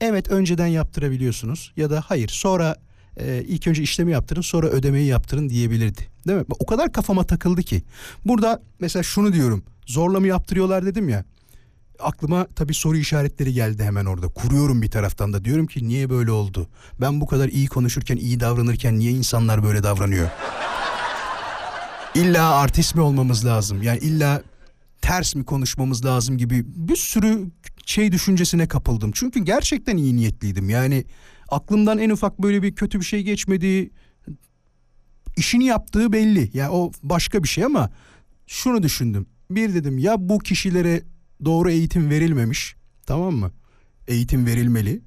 evet önceden yaptırabiliyorsunuz ya da hayır sonra e, ilk önce işlemi yaptırın sonra ödemeyi yaptırın diyebilirdi. Değil mi? O kadar kafama takıldı ki. Burada mesela şunu diyorum. Zorla mı yaptırıyorlar dedim ya. Aklıma tabii soru işaretleri geldi hemen orada. Kuruyorum bir taraftan da diyorum ki niye böyle oldu? Ben bu kadar iyi konuşurken, iyi davranırken niye insanlar böyle davranıyor? İlla artist mi olmamız lazım? Yani illa ters mi konuşmamız lazım gibi bir sürü şey düşüncesine kapıldım. Çünkü gerçekten iyi niyetliydim. Yani aklımdan en ufak böyle bir kötü bir şey geçmedi. İşini yaptığı belli. Yani o başka bir şey ama şunu düşündüm. Bir dedim ya bu kişilere doğru eğitim verilmemiş. Tamam mı? Eğitim verilmeli.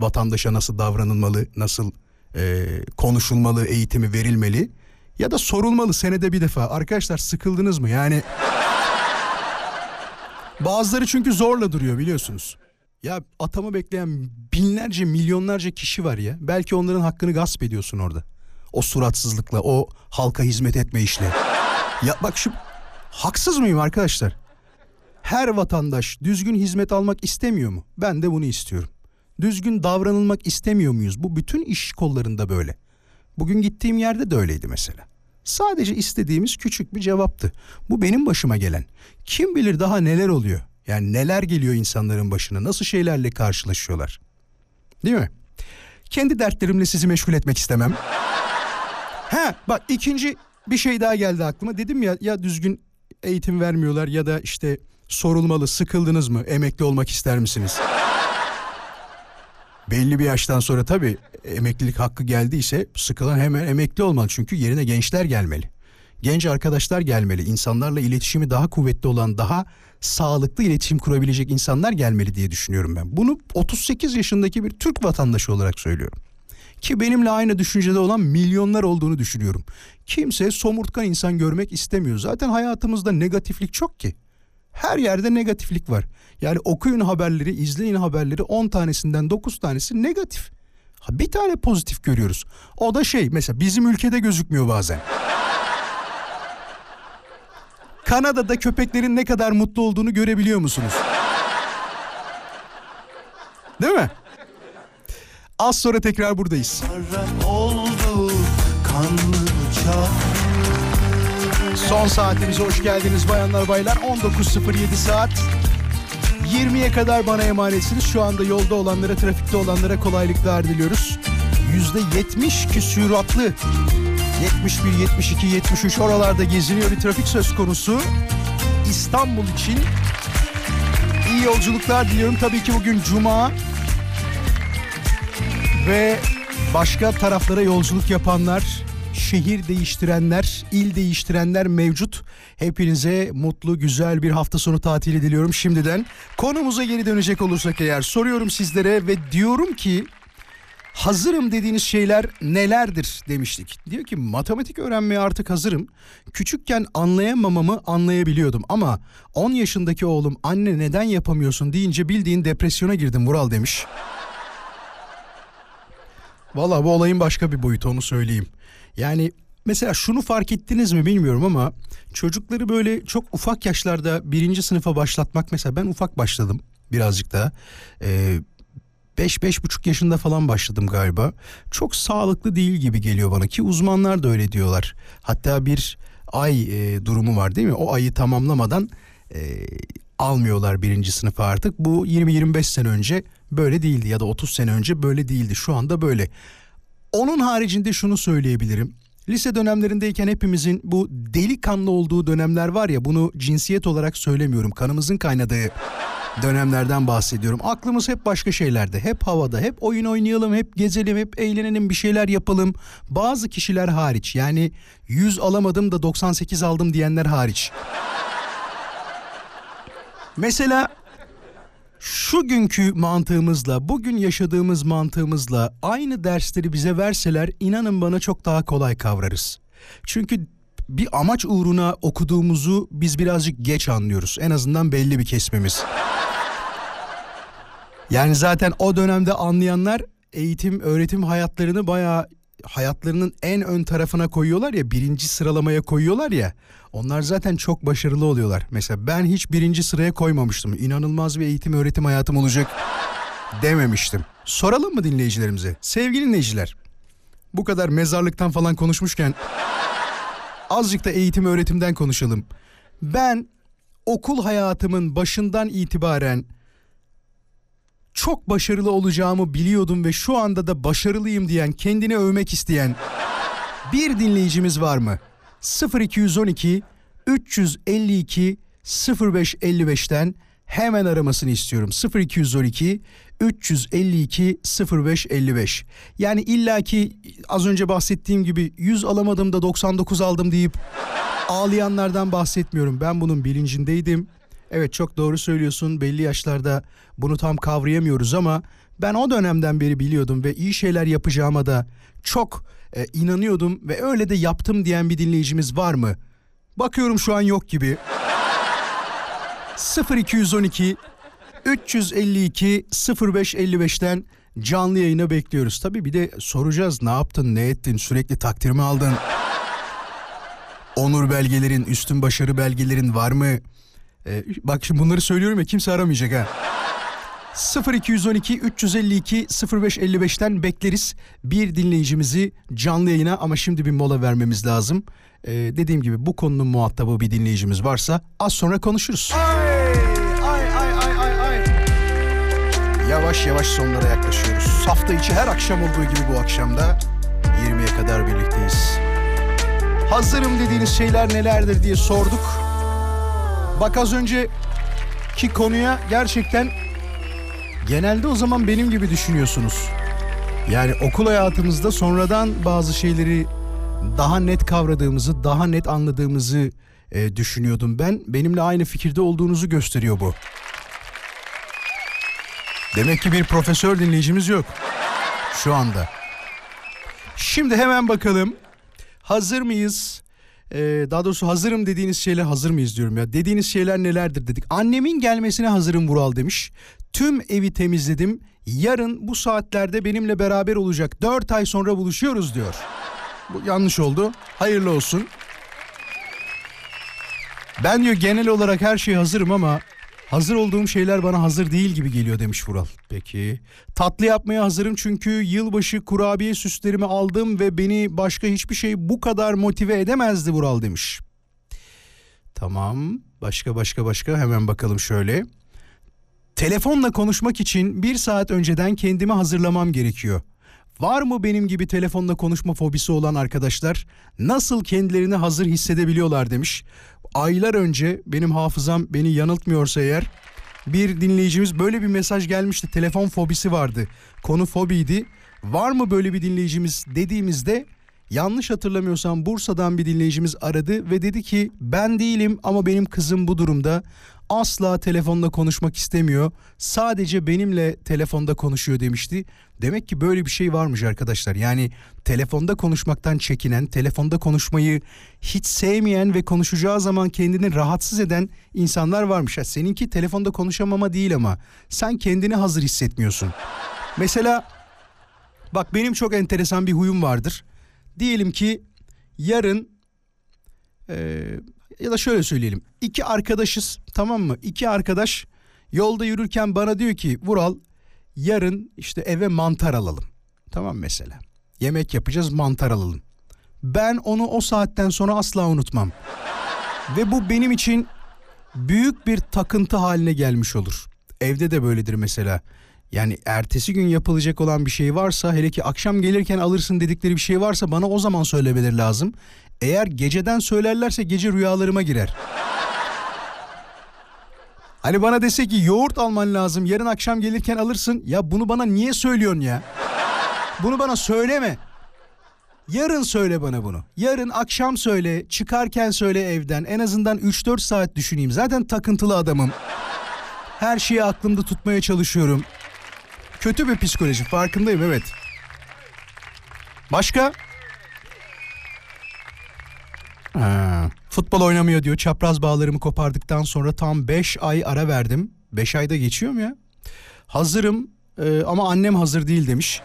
Vatandaşa nasıl davranılmalı, nasıl e, konuşulmalı eğitimi verilmeli. Ya da sorulmalı senede bir defa. Arkadaşlar sıkıldınız mı? Yani bazıları çünkü zorla duruyor biliyorsunuz. Ya atama bekleyen binlerce milyonlarca kişi var ya. Belki onların hakkını gasp ediyorsun orada. O suratsızlıkla, o halka hizmet etme işle. Ya bak şu haksız mıyım arkadaşlar? Her vatandaş düzgün hizmet almak istemiyor mu? Ben de bunu istiyorum. Düzgün davranılmak istemiyor muyuz? Bu bütün iş kollarında böyle. Bugün gittiğim yerde de öyleydi mesela. Sadece istediğimiz küçük bir cevaptı. Bu benim başıma gelen. Kim bilir daha neler oluyor? Yani neler geliyor insanların başına? Nasıl şeylerle karşılaşıyorlar? Değil mi? Kendi dertlerimle sizi meşgul etmek istemem. Ha bak ikinci bir şey daha geldi aklıma. Dedim ya ya düzgün eğitim vermiyorlar ya da işte sorulmalı sıkıldınız mı? Emekli olmak ister misiniz? Belli bir yaştan sonra tabii emeklilik hakkı geldiyse sıkılan hemen emekli olmalı. Çünkü yerine gençler gelmeli. Genç arkadaşlar gelmeli. İnsanlarla iletişimi daha kuvvetli olan, daha sağlıklı iletişim kurabilecek insanlar gelmeli diye düşünüyorum ben. Bunu 38 yaşındaki bir Türk vatandaşı olarak söylüyorum. Ki benimle aynı düşüncede olan milyonlar olduğunu düşünüyorum. Kimse somurtkan insan görmek istemiyor. Zaten hayatımızda negatiflik çok ki. Her yerde negatiflik var. Yani okuyun haberleri, izleyin haberleri 10 tanesinden 9 tanesi negatif. Ha, bir tane pozitif görüyoruz. O da şey mesela bizim ülkede gözükmüyor bazen. Kanada'da köpeklerin ne kadar mutlu olduğunu görebiliyor musunuz? Değil mi? Az sonra tekrar buradayız. oldu kanlı bıçak Son saatimize hoş geldiniz bayanlar baylar. 19.07 saat. 20'ye kadar bana emanetsiniz. Şu anda yolda olanlara, trafikte olanlara kolaylıklar diliyoruz. %70 küsüratlı 71, 72, 73 oralarda geziniyor bir trafik söz konusu. İstanbul için iyi yolculuklar diliyorum. Tabii ki bugün Cuma ve başka taraflara yolculuk yapanlar, şehir değiştirenler, il değiştirenler mevcut. Hepinize mutlu, güzel bir hafta sonu tatili diliyorum şimdiden. Konumuza geri dönecek olursak eğer soruyorum sizlere ve diyorum ki hazırım dediğiniz şeyler nelerdir demiştik. Diyor ki matematik öğrenmeye artık hazırım. Küçükken anlayamamamı anlayabiliyordum ama 10 yaşındaki oğlum anne neden yapamıyorsun deyince bildiğin depresyona girdim Vural demiş. Valla bu olayın başka bir boyutu onu söyleyeyim. Yani mesela şunu fark ettiniz mi bilmiyorum ama çocukları böyle çok ufak yaşlarda birinci sınıfa başlatmak mesela ben ufak başladım birazcık daha. Ee, 5-5,5 yaşında falan başladım galiba. Çok sağlıklı değil gibi geliyor bana ki uzmanlar da öyle diyorlar. Hatta bir ay e, durumu var değil mi? O ayı tamamlamadan e, almıyorlar birinci sınıfa artık. Bu 20-25 sene önce böyle değildi ya da 30 sene önce böyle değildi. Şu anda böyle. Onun haricinde şunu söyleyebilirim. Lise dönemlerindeyken hepimizin bu delikanlı olduğu dönemler var ya bunu cinsiyet olarak söylemiyorum. Kanımızın kaynadığı dönemlerden bahsediyorum. Aklımız hep başka şeylerde. Hep havada. Hep oyun oynayalım, hep gezelim, hep eğlenelim, bir şeyler yapalım. Bazı kişiler hariç yani 100 alamadım da 98 aldım diyenler hariç. Mesela şu günkü mantığımızla, bugün yaşadığımız mantığımızla aynı dersleri bize verseler inanın bana çok daha kolay kavrarız. Çünkü bir amaç uğruna okuduğumuzu biz birazcık geç anlıyoruz. En azından belli bir kesmemiz. Yani zaten o dönemde anlayanlar eğitim, öğretim hayatlarını bayağı hayatlarının en ön tarafına koyuyorlar ya, birinci sıralamaya koyuyorlar ya. Onlar zaten çok başarılı oluyorlar. Mesela ben hiç birinci sıraya koymamıştım. İnanılmaz bir eğitim öğretim hayatım olacak dememiştim. Soralım mı dinleyicilerimize? Sevgili dinleyiciler, bu kadar mezarlıktan falan konuşmuşken azıcık da eğitim öğretimden konuşalım. Ben okul hayatımın başından itibaren çok başarılı olacağımı biliyordum ve şu anda da başarılıyım diyen, kendini övmek isteyen bir dinleyicimiz var mı? 0212 352 0555'ten hemen aramasını istiyorum. 0212 352 0555. Yani illaki az önce bahsettiğim gibi 100 alamadım da 99 aldım deyip ağlayanlardan bahsetmiyorum. Ben bunun bilincindeydim. Evet çok doğru söylüyorsun. Belli yaşlarda bunu tam kavrayamıyoruz ama ben o dönemden beri biliyordum ve iyi şeyler yapacağıma da çok e, inanıyordum ve öyle de yaptım diyen bir dinleyicimiz var mı? Bakıyorum şu an yok gibi. 0212 352 0555'ten canlı yayına bekliyoruz. Tabii bir de soracağız ne yaptın, ne ettin, sürekli takdir mi aldın? onur belgelerin, üstün başarı belgelerin var mı? Ee, bak şimdi bunları söylüyorum ya kimse aramayacak ha. 0212 352 0555'ten bekleriz bir dinleyicimizi canlı yayına ama şimdi bir mola vermemiz lazım. Ee, dediğim gibi bu konunun muhatabı bir dinleyicimiz varsa az sonra konuşuruz. Ay, ay, ay, ay, ay. Yavaş yavaş sonlara yaklaşıyoruz. Hafta içi her akşam olduğu gibi bu akşamda 20'ye kadar birlikteyiz. Hazırım dediğiniz şeyler nelerdir diye sorduk. Bak az önceki konuya gerçekten genelde o zaman benim gibi düşünüyorsunuz. Yani okul hayatımızda sonradan bazı şeyleri daha net kavradığımızı, daha net anladığımızı e, düşünüyordum ben. Benimle aynı fikirde olduğunuzu gösteriyor bu. Demek ki bir profesör dinleyicimiz yok şu anda. Şimdi hemen bakalım. Hazır mıyız? Ee, daha doğrusu hazırım dediğiniz şeyler hazır mıyız diyorum ya. Dediğiniz şeyler nelerdir dedik. Annemin gelmesine hazırım Vural demiş. Tüm evi temizledim. Yarın bu saatlerde benimle beraber olacak. 4 ay sonra buluşuyoruz diyor. Bu yanlış oldu. Hayırlı olsun. Ben diyor genel olarak her şeye hazırım ama hazır olduğum şeyler bana hazır değil gibi geliyor demiş Vural. Peki. Tatlı yapmaya hazırım çünkü yılbaşı kurabiye süslerimi aldım ve beni başka hiçbir şey bu kadar motive edemezdi Vural demiş. Tamam. Başka başka başka hemen bakalım şöyle. Telefonla konuşmak için bir saat önceden kendimi hazırlamam gerekiyor. Var mı benim gibi telefonla konuşma fobisi olan arkadaşlar? Nasıl kendilerini hazır hissedebiliyorlar demiş. Aylar önce benim hafızam beni yanıltmıyorsa eğer bir dinleyicimiz böyle bir mesaj gelmişti. Telefon fobisi vardı. Konu fobiydi. Var mı böyle bir dinleyicimiz dediğimizde yanlış hatırlamıyorsam Bursa'dan bir dinleyicimiz aradı ve dedi ki ben değilim ama benim kızım bu durumda asla telefonla konuşmak istemiyor. Sadece benimle telefonda konuşuyor demişti. Demek ki böyle bir şey varmış arkadaşlar. Yani telefonda konuşmaktan çekinen, telefonda konuşmayı hiç sevmeyen ve konuşacağı zaman kendini rahatsız eden insanlar varmış. Ha, seninki telefonda konuşamama değil ama sen kendini hazır hissetmiyorsun. Mesela bak benim çok enteresan bir huyum vardır. Diyelim ki yarın eee, ya da şöyle söyleyelim. İki arkadaşız tamam mı? İki arkadaş yolda yürürken bana diyor ki Vural yarın işte eve mantar alalım. Tamam mesela. Yemek yapacağız mantar alalım. Ben onu o saatten sonra asla unutmam. Ve bu benim için büyük bir takıntı haline gelmiş olur. Evde de böyledir mesela. Yani ertesi gün yapılacak olan bir şey varsa hele ki akşam gelirken alırsın dedikleri bir şey varsa bana o zaman söylemeleri lazım. Eğer geceden söylerlerse gece rüyalarıma girer. Hani bana dese ki yoğurt alman lazım yarın akşam gelirken alırsın. Ya bunu bana niye söylüyorsun ya? Bunu bana söyleme. Yarın söyle bana bunu. Yarın akşam söyle, çıkarken söyle evden. En azından 3-4 saat düşüneyim. Zaten takıntılı adamım. Her şeyi aklımda tutmaya çalışıyorum. Kötü bir psikoloji farkındayım evet. Başka? Ha, futbol oynamıyor diyor. Çapraz bağlarımı kopardıktan sonra tam 5 ay ara verdim. 5 ayda geçiyor mu ya? Hazırım e, ama annem hazır değil demiş.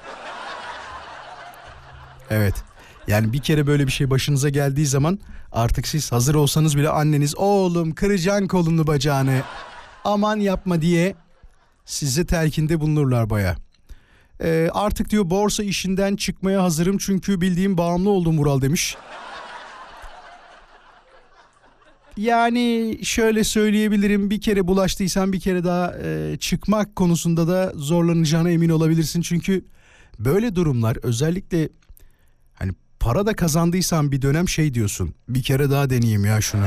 Evet. Yani bir kere böyle bir şey başınıza geldiği zaman artık siz hazır olsanız bile anneniz oğlum kıracaksın kolunu bacağını aman yapma diye size telkinde bulunurlar baya. Ee, artık diyor borsa işinden çıkmaya hazırım çünkü bildiğim bağımlı oldum Vural demiş. Yani şöyle söyleyebilirim bir kere bulaştıysan bir kere daha e, çıkmak konusunda da zorlanacağına emin olabilirsin. Çünkü böyle durumlar özellikle hani para da kazandıysan bir dönem şey diyorsun bir kere daha deneyeyim ya şunu.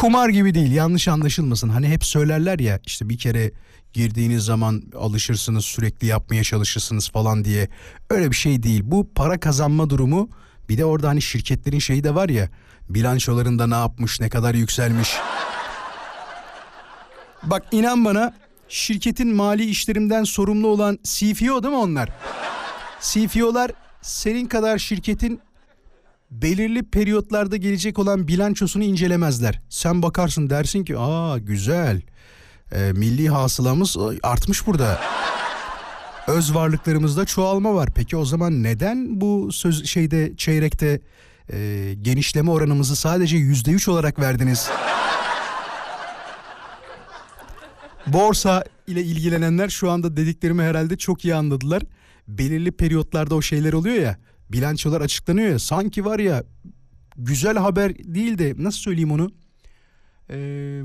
Kumar gibi değil yanlış anlaşılmasın. Hani hep söylerler ya işte bir kere girdiğiniz zaman alışırsınız sürekli yapmaya çalışırsınız falan diye. Öyle bir şey değil. Bu para kazanma durumu bir de orada hani şirketlerin şeyi de var ya bilançolarında ne yapmış ne kadar yükselmiş. Bak inan bana şirketin mali işlerimden sorumlu olan CFO değil mi onlar? CFO'lar senin kadar şirketin belirli periyotlarda gelecek olan bilançosunu incelemezler. Sen bakarsın dersin ki aa güzel Ee, milli hasılamız artmış burada. öz varlıklarımızda çoğalma var. Peki o zaman neden bu söz şeyde çeyrekte e, genişleme oranımızı sadece yüzde üç olarak verdiniz? Borsa ile ilgilenenler şu anda dediklerimi herhalde çok iyi anladılar. Belirli periyotlarda o şeyler oluyor ya. Bilançolar açıklanıyor ya. Sanki var ya güzel haber değil de nasıl söyleyeyim onu? Ee,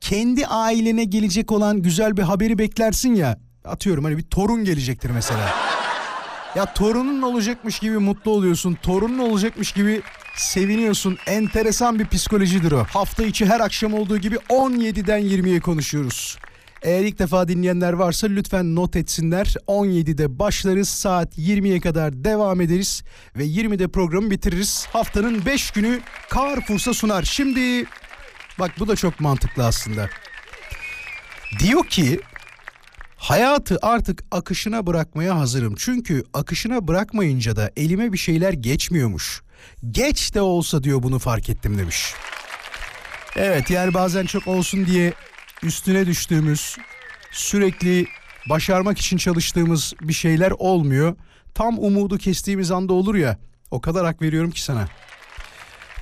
kendi ailene gelecek olan güzel bir haberi beklersin ya. Atıyorum hani bir torun gelecektir mesela. Ya torunun olacakmış gibi mutlu oluyorsun. Torunun olacakmış gibi seviniyorsun. Enteresan bir psikolojidir o. Hafta içi her akşam olduğu gibi 17'den 20'ye konuşuyoruz. Eğer ilk defa dinleyenler varsa lütfen not etsinler. 17'de başlarız. Saat 20'ye kadar devam ederiz. Ve 20'de programı bitiririz. Haftanın 5 günü Carrefour'sa sunar. Şimdi bak bu da çok mantıklı aslında. Diyor ki Hayatı artık akışına bırakmaya hazırım. Çünkü akışına bırakmayınca da elime bir şeyler geçmiyormuş. Geç de olsa diyor bunu fark ettim demiş. Evet yani bazen çok olsun diye üstüne düştüğümüz, sürekli başarmak için çalıştığımız bir şeyler olmuyor. Tam umudu kestiğimiz anda olur ya. O kadar hak veriyorum ki sana.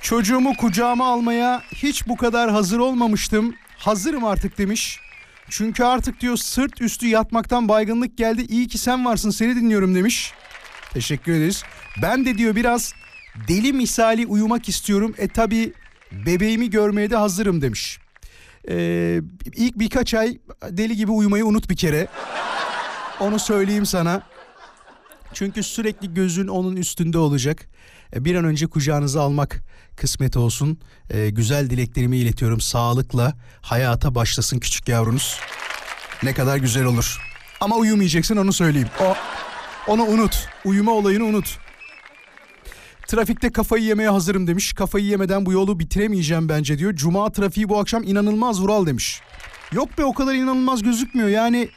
Çocuğumu kucağıma almaya hiç bu kadar hazır olmamıştım. Hazırım artık demiş. Çünkü artık diyor sırt üstü yatmaktan baygınlık geldi. İyi ki sen varsın seni dinliyorum demiş. Teşekkür ederiz. Ben de diyor biraz deli misali uyumak istiyorum. E tabi bebeğimi görmeye de hazırım demiş. Ee, ilk birkaç ay deli gibi uyumayı unut bir kere. Onu söyleyeyim sana. Çünkü sürekli gözün onun üstünde olacak. E, Bir an önce kucağınıza almak kısmet olsun. E, güzel dileklerimi iletiyorum. Sağlıkla hayata başlasın küçük yavrunuz. Ne kadar güzel olur. Ama uyumayacaksın onu söyleyeyim. O onu unut. Uyuma olayını unut. Trafikte kafayı yemeye hazırım demiş. Kafayı yemeden bu yolu bitiremeyeceğim bence diyor. Cuma trafiği bu akşam inanılmaz Vural demiş. Yok be o kadar inanılmaz gözükmüyor. Yani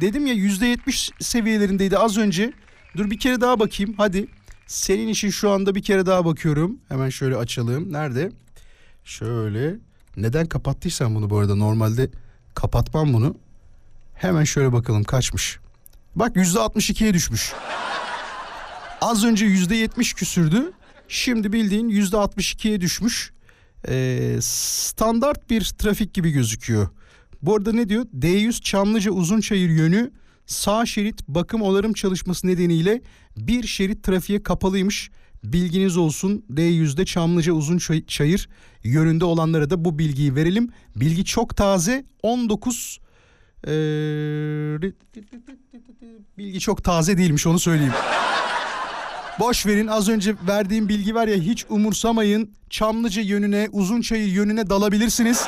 dedim ya %70 seviyelerindeydi az önce. Dur bir kere daha bakayım hadi. Senin için şu anda bir kere daha bakıyorum. Hemen şöyle açalım. Nerede? Şöyle. Neden kapattıysam bunu bu arada normalde kapatmam bunu. Hemen şöyle bakalım kaçmış. Bak %62'ye düşmüş. Az önce %70 küsürdü. Şimdi bildiğin %62'ye düşmüş. Ee, standart bir trafik gibi gözüküyor. Bu arada ne diyor? D100 Çamlıca Uzunçayır yönü sağ şerit bakım onarım çalışması nedeniyle bir şerit trafiğe kapalıymış. Bilginiz olsun D100'de Çamlıca Uzunçayır yönünde olanlara da bu bilgiyi verelim. Bilgi çok taze 19 ee, bilgi çok taze değilmiş onu söyleyeyim. Boş verin az önce verdiğim bilgi var ya hiç umursamayın. Çamlıca yönüne, Uzunçayır yönüne dalabilirsiniz.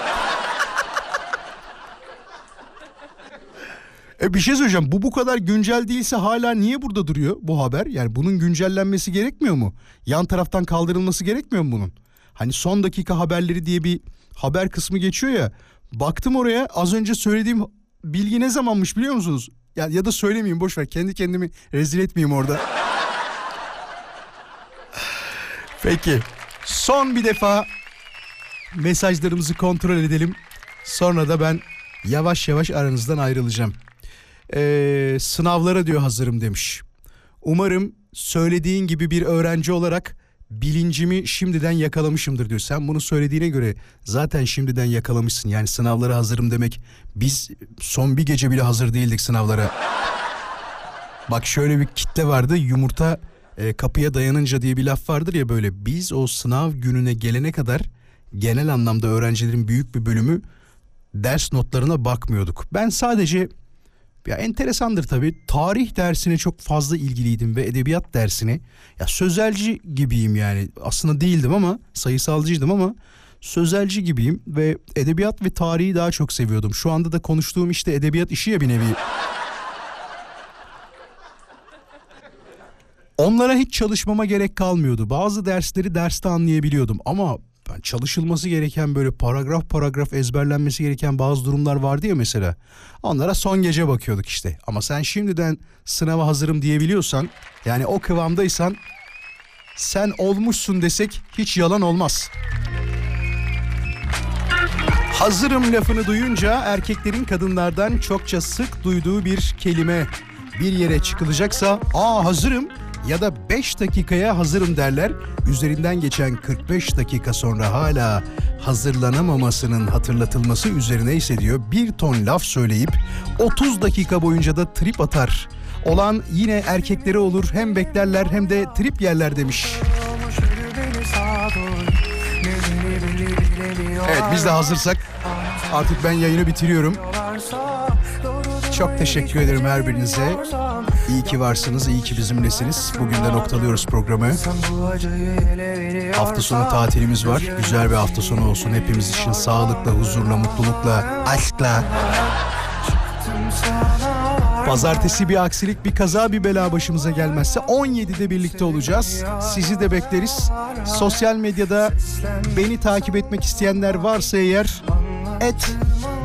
E bir şey söyleyeceğim. Bu bu kadar güncel değilse hala niye burada duruyor bu haber? Yani bunun güncellenmesi gerekmiyor mu? Yan taraftan kaldırılması gerekmiyor mu bunun? Hani son dakika haberleri diye bir haber kısmı geçiyor ya. Baktım oraya az önce söylediğim bilgi ne zamanmış biliyor musunuz? Ya, ya da söylemeyeyim boş ver. Kendi kendimi rezil etmeyeyim orada. Peki. Son bir defa mesajlarımızı kontrol edelim. Sonra da ben yavaş yavaş aranızdan ayrılacağım. Ee, sınavlara diyor hazırım demiş. Umarım söylediğin gibi bir öğrenci olarak bilincimi şimdiden yakalamışımdır diyor. Sen bunu söylediğine göre zaten şimdiden yakalamışsın. Yani sınavlara hazırım demek. Biz son bir gece bile hazır değildik sınavlara. Bak şöyle bir kitle vardı. Yumurta e, kapıya dayanınca diye bir laf vardır ya böyle. Biz o sınav gününe gelene kadar genel anlamda öğrencilerin büyük bir bölümü ders notlarına bakmıyorduk. Ben sadece ya enteresandır tabii. Tarih dersine çok fazla ilgiliydim ve edebiyat dersine. Ya sözelci gibiyim yani. Aslında değildim ama sayısalcıydım ama sözelci gibiyim ve edebiyat ve tarihi daha çok seviyordum. Şu anda da konuştuğum işte edebiyat işi ya bir nevi. Onlara hiç çalışmama gerek kalmıyordu. Bazı dersleri derste anlayabiliyordum ama ben çalışılması gereken böyle paragraf paragraf ezberlenmesi gereken bazı durumlar vardı ya mesela. Onlara son gece bakıyorduk işte. Ama sen şimdiden sınava hazırım diyebiliyorsan yani o kıvamdaysan sen olmuşsun desek hiç yalan olmaz. Hazırım lafını duyunca erkeklerin kadınlardan çokça sık duyduğu bir kelime. bir yere çıkılacaksa aa hazırım ya da 5 dakikaya hazırım derler. Üzerinden geçen 45 dakika sonra hala hazırlanamamasının hatırlatılması üzerine ise diyor bir ton laf söyleyip 30 dakika boyunca da trip atar. Olan yine erkekleri olur hem beklerler hem de trip yerler demiş. Evet biz de hazırsak artık ben yayını bitiriyorum. Çok teşekkür ederim her birinize. İyi ki varsınız, iyi ki bizimlesiniz. Bugün de noktalıyoruz programı. Hafta sonu tatilimiz var. Güzel bir hafta sonu olsun hepimiz için. Sağlıkla, huzurla, mutlulukla, aşkla. Pazartesi bir aksilik, bir kaza, bir bela başımıza gelmezse 17'de birlikte olacağız. Sizi de bekleriz. Sosyal medyada beni takip etmek isteyenler varsa eğer et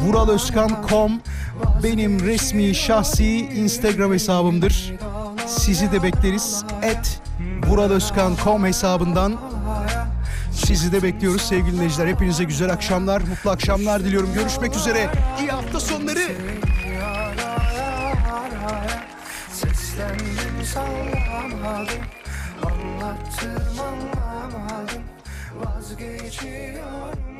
vuralözkan.com benim resmi şahsi Instagram hesabımdır. Sizi de bekleriz. Et vuralözkan.com hesabından sizi de bekliyoruz sevgili dinleyiciler. Hepinize güzel akşamlar, mutlu akşamlar diliyorum. Görüşmek üzere. İyi hafta sonları. Anlattım anlamadım Vazgeçiyorum